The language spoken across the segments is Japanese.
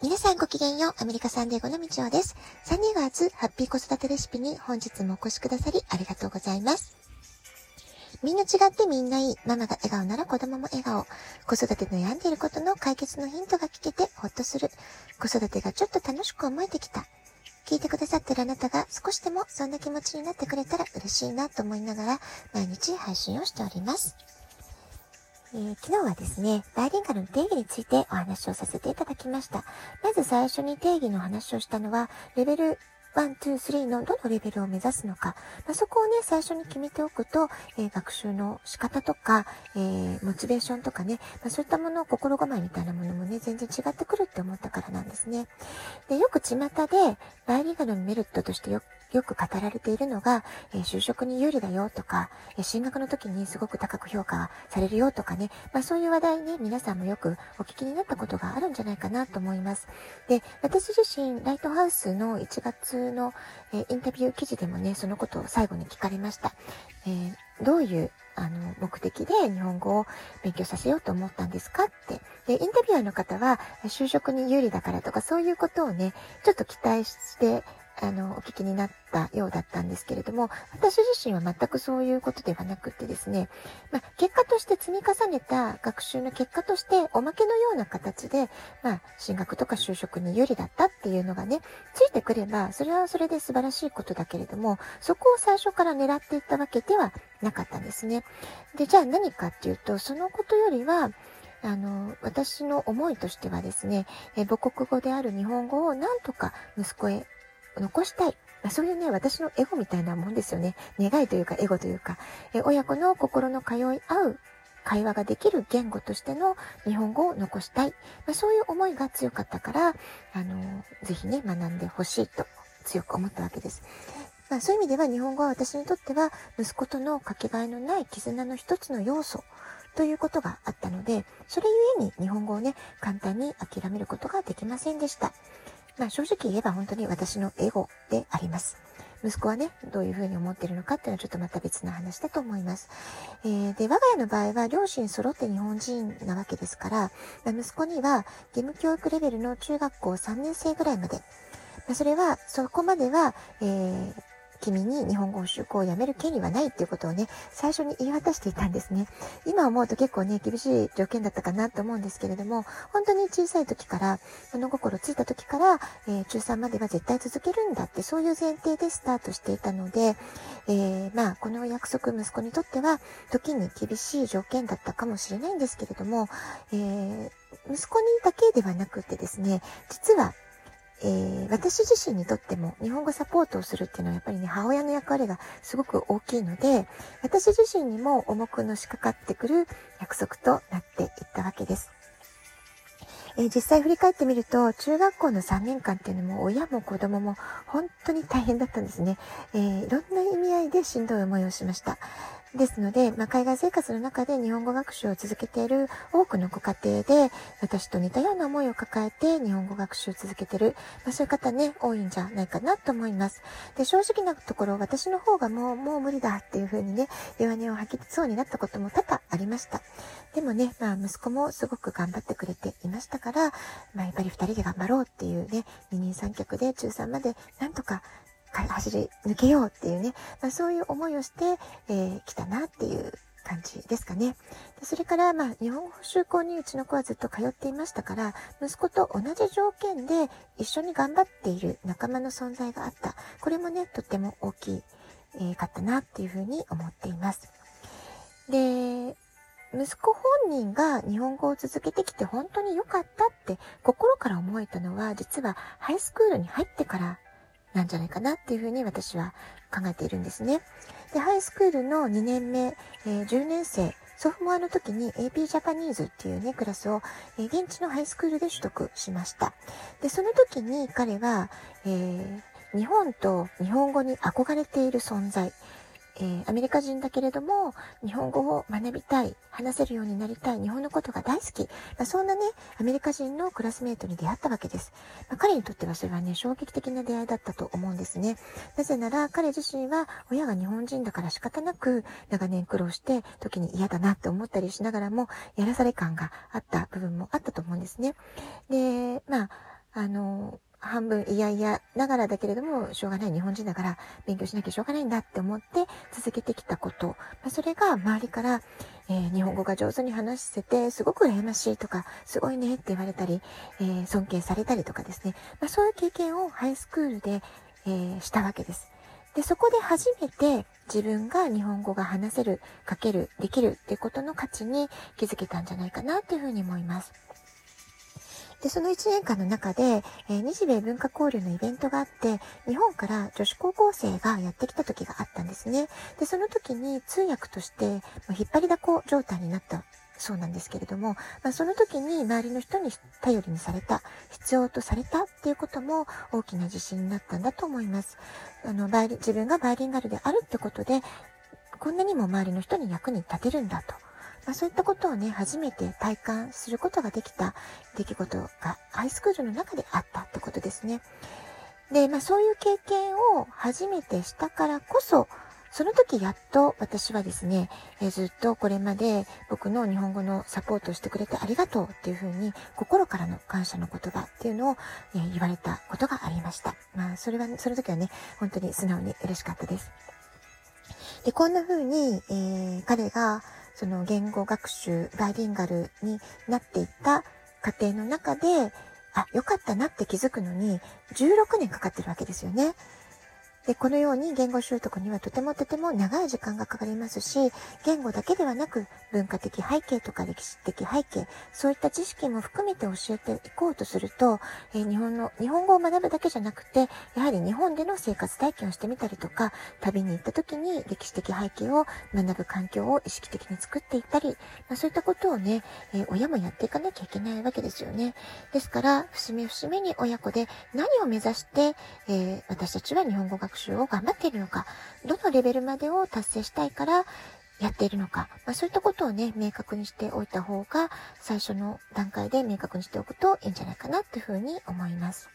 皆さんごきげんよう、アメリカサンデーゴのみちおです。3 2月ハッピー子育てレシピに本日もお越しくださりありがとうございます。みんな違ってみんないい。ママが笑顔なら子供も笑顔。子育て悩んでいることの解決のヒントが聞けてほっとする。子育てがちょっと楽しく思えてきた。聞いてくださってるあなたが少しでもそんな気持ちになってくれたら嬉しいなと思いながら毎日配信をしております。えー、昨日はですね、バイリンガルの定義についてお話をさせていただきました。まず最初に定義の話をしたのは、レベル1、2、3のどのレベルを目指すのか、まあ、そこをね、最初に決めておくと、えー、学習の仕方とか、えー、モチベーションとかね、まあ、そういったものを、心構えみたいなものもね、全然違ってくるって思ったからなんですね。で、よく巷で、バイリンガルのメリットとしてよよく語られているのが、えー、就職に有利だよとか、えー、進学の時にすごく高く評価されるよとかね、まあそういう話題ね、皆さんもよくお聞きになったことがあるんじゃないかなと思います。で、私自身、ライトハウスの1月の、えー、インタビュー記事でもね、そのことを最後に聞かれました。えどういうあの、目的で日本語を勉強させようと思ったんですかって。で、インタビュアーの方は、就職に有利だからとか、そういうことをね、ちょっと期待してあの、お聞きになったようだったんですけれども、私自身は全くそういうことではなくてですね、まあ、結果として積み重ねた学習の結果として、おまけのような形で、まあ、進学とか就職に有利だったっていうのがね、ついてくれば、それはそれで素晴らしいことだけれども、そこを最初から狙っていったわけではなかったんですね。で、じゃあ何かっていうと、そのことよりは、あの、私の思いとしてはですね、え母国語である日本語をなんとか息子へ残したい。まあ、そういうね、私のエゴみたいなもんですよね。願いというか、エゴというか、え親子の心の通い合う会話ができる言語としての日本語を残したい。まあ、そういう思いが強かったから、あの、ぜひね、学んでほしいと強く思ったわけです。まあ、そういう意味では日本語は私にとっては息子とのかけがえのない絆の一つの要素ということがあったので、それゆえに日本語をね、簡単に諦めることができませんでした。まあ正直言えば本当に私のエゴであります。息子はね、どういうふうに思ってるのかっていうのはちょっとまた別な話だと思います。えー、で、我が家の場合は両親揃って日本人なわけですから、まあ、息子には義務教育レベルの中学校3年生ぐらいまで、まあ、それは、そこまでは、えー、君に日本語習校をやめる権利はないっていうことをね、最初に言い渡していたんですね。今思うと結構ね、厳しい条件だったかなと思うんですけれども、本当に小さい時から、物心ついた時から、えー、中3までは絶対続けるんだって、そういう前提でスタートしていたので、えー、まあ、この約束息子にとっては、時に厳しい条件だったかもしれないんですけれども、えー、息子にだけではなくてですね、実はえー、私自身にとっても日本語サポートをするっていうのはやっぱりね、母親の役割がすごく大きいので、私自身にも重くのしかかってくる約束となっていったわけです。えー、実際振り返ってみると、中学校の3年間っていうのも親も子供も本当に大変だったんですね。えー、いろんな意味合いでしんどい思いをしました。ですので、まあ、海外生活の中で日本語学習を続けている多くのご家庭で、私と似たような思いを抱えて日本語学習を続けている、まあ、そういう方ね、多いんじゃないかなと思います。で、正直なところ、私の方がもう、もう無理だっていうふうにね、弱音を吐きそうになったことも多々ありました。でもね、まあ、息子もすごく頑張ってくれていましたから、まあ、やっぱり二人で頑張ろうっていうね、二人三脚で中3までなんとか走り抜けようっていうね、まあ、そういう思いをして、えー、来たなっていう感じですかね。でそれから、まあ、日本語補習校にうちの子はずっと通っていましたから、息子と同じ条件で一緒に頑張っている仲間の存在があった。これもね、とっても大きい、えー、かったなっていうふうに思っています。で、息子本人が日本語を続けてきて本当に良かったって心から思えたのは実はハイスクールに入ってからなんじゃないかなっていうふうに私は考えているんですね。で、ハイスクールの2年目、えー、10年生、ソフモアの時に AP ジャパニーズっていうね、クラスを、えー、現地のハイスクールで取得しました。で、その時に彼は、えー、日本と日本語に憧れている存在、えー、アメリカ人だけれども、日本語を学びたい、話せるようになりたい、日本のことが大好き。まあ、そんなね、アメリカ人のクラスメートに出会ったわけです。まあ、彼にとってはそれはね、衝撃的な出会いだったと思うんですね。なぜなら、彼自身は親が日本人だから仕方なく、長年苦労して、時に嫌だなって思ったりしながらも、やらされ感があった部分もあったと思うんですね。で、まあ、あの、半分いやいやながらだけれども、しょうがない日本人だから勉強しなきゃしょうがないんだって思って続けてきたこと。ま、それが周りから、えー、日本語が上手に話せて、すごく羨ましいとか、すごいねって言われたり、えー、尊敬されたりとかですね。まあ、そういう経験をハイスクールで、えー、したわけです。で、そこで初めて自分が日本語が話せる、書ける、できるっていうことの価値に気づけたんじゃないかなっていうふうに思います。で、その1年間の中で、えー、日米文化交流のイベントがあって、日本から女子高校生がやってきた時があったんですね。で、その時に通訳として、引っ張りだこ状態になったそうなんですけれども、まあ、その時に周りの人に頼りにされた、必要とされたっていうことも大きな自信になったんだと思います。あの、バイリ自分がバイリンガルであるってことで、こんなにも周りの人に役に立てるんだと。まあ、そういったことをね、初めて体感することができた出来事がハイスクールの中であったってことですね。で、まあそういう経験を初めてしたからこそ、その時やっと私はですね、えずっとこれまで僕の日本語のサポートをしてくれてありがとうっていうふうに心からの感謝の言葉っていうのを、え言われたことがありました。まあそれは、その時はね、本当に素直に嬉しかったです。で、こんな風に、えー、彼がその言語学習、バイリンガルになっていった過程の中で、あ、よかったなって気づくのに、16年かかってるわけですよね。で、このように言語習得にはとてもとても長い時間がかかりますし、言語だけではなく文化的背景とか歴史的背景、そういった知識も含めて教えていこうとすると、えー、日本の、日本語を学ぶだけじゃなくて、やはり日本での生活体験をしてみたりとか、旅に行った時に歴史的背景を学ぶ環境を意識的に作っていったり、まあ、そういったことをね、えー、親もやっていかなきゃいけないわけですよね。ですから、節目節目に親子で何を目指して、えー、私たちは日本語学習を頑張っているのか、どのレベルまでを達成したいからやっているのか、まあ、そういったことをね、明確にしておいた方が、最初の段階で明確にしておくといいんじゃないかなっていうふうに思います。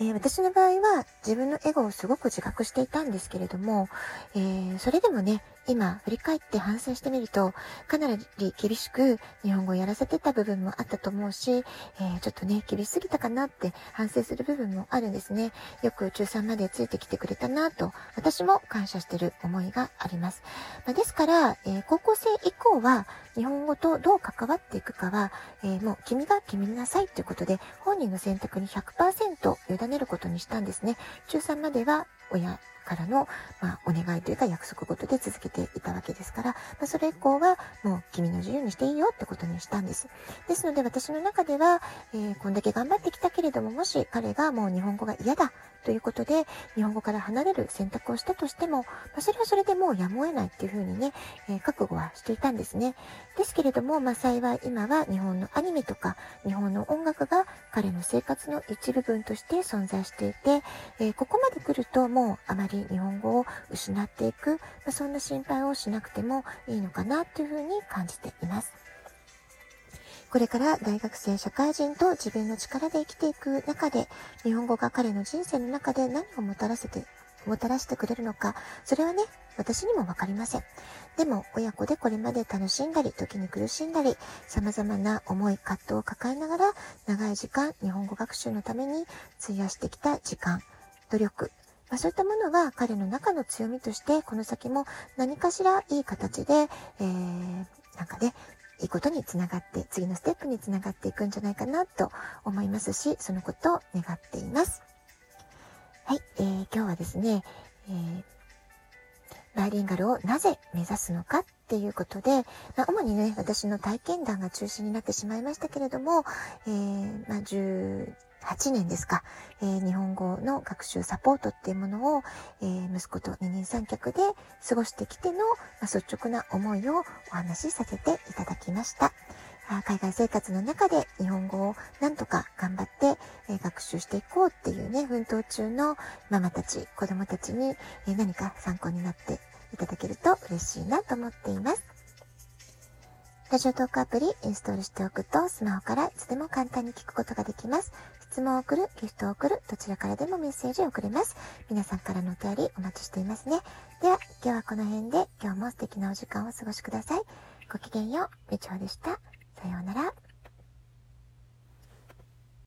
えー、私の場合は自分のエゴをすごく自覚していたんですけれども、えー、それでもね、今振り返って反省してみると、かなり厳しく日本語をやらせてた部分もあったと思うし、えー、ちょっとね、厳しすぎたかなって反省する部分もあるんですね。よく中3までついてきてくれたなと、私も感謝してる思いがあります。まあ、ですから、えー、高校生以降は日本語とどう関わっていくかは、えー、もう君が決めなさいということで、本人の選択に100%委ねることにしたんですね。中3までは親からの、まあ、お願いというか約束事で続けていたわけですから、まあ、それ以降はもう君の自由にしていいよってことにしたんです。ですので私の中では、えー、こんだけ頑張ってきたけれども、もし彼がもう日本語が嫌だということで、日本語から離れる選択をしたとしても、まあ、それはそれでもうやむを得ないっていうふうにね、えー、覚悟はしていたんですね。ですけれども、まあ、幸い今は日本のアニメとか、日本の音楽が彼の生活の一部分として存在していて、えー、ここまで来るともうあまり日本語を失っていく、まあ、そんな心配をしなくてもいいのかなというふうに感じています。これから大学生、社会人と自分の力で生きていく中で、日本語が彼の人生の中で何をもたらせて、もたらしてくれるのか、それはね、私にもわかりません。でも、親子でこれまで楽しんだり、時に苦しんだり、様々な思い、葛藤を抱えながら、長い時間、日本語学習のために費やしてきた時間、努力、まあ、そういったものが彼の中の強みとして、この先も何かしらいい形で、えー、なんかね、いいことにつながって、次のステップにつながっていくんじゃないかなと思いますし、そのことを願っています。はい、えー、今日はですね、えー、バイリンガルをなぜ目指すのかっていうことで、まあ、主にね、私の体験談が中心になってしまいましたけれども、えー、まあ、8年ですか、えー、日本語の学習サポートっていうものを、えー、息子と二人三脚で過ごしてきての、まあ、率直な思いをお話しさせていただきました。海外生活の中で日本語をなんとか頑張って、え学習していこうっていうね、奮闘中のママたち、子供たちに、え何か参考になっていただけると嬉しいなと思っています。ラジオトークアプリインストールしておくと、スマホからいつでも簡単に聞くことができます。質問を送る、ギフトを送る、どちらからでもメッセージを送れます。皆さんからのお便りお待ちしていますね。では、今日はこの辺で、今日も素敵なお時間をお過ごしください。ごきげんよう、みちょでした。さようなら。